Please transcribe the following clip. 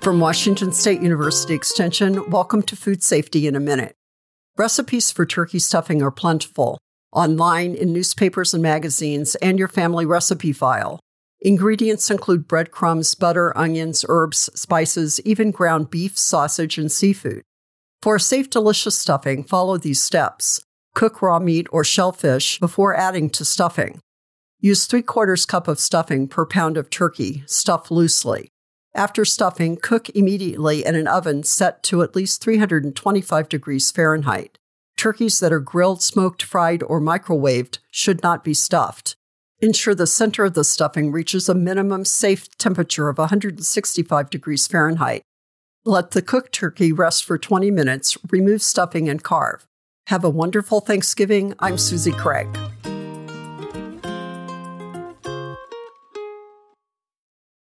From Washington State University Extension, welcome to Food Safety in a Minute. Recipes for turkey stuffing are plentiful, online, in newspapers and magazines, and your family recipe file. Ingredients include breadcrumbs, butter, onions, herbs, spices, even ground beef, sausage, and seafood. For a safe, delicious stuffing, follow these steps. Cook raw meat or shellfish before adding to stuffing. Use 3 quarters cup of stuffing per pound of turkey, stuff loosely. After stuffing, cook immediately in an oven set to at least 325 degrees Fahrenheit. Turkeys that are grilled, smoked, fried, or microwaved should not be stuffed. Ensure the center of the stuffing reaches a minimum safe temperature of 165 degrees Fahrenheit. Let the cooked turkey rest for 20 minutes, remove stuffing, and carve. Have a wonderful Thanksgiving. I'm Susie Craig.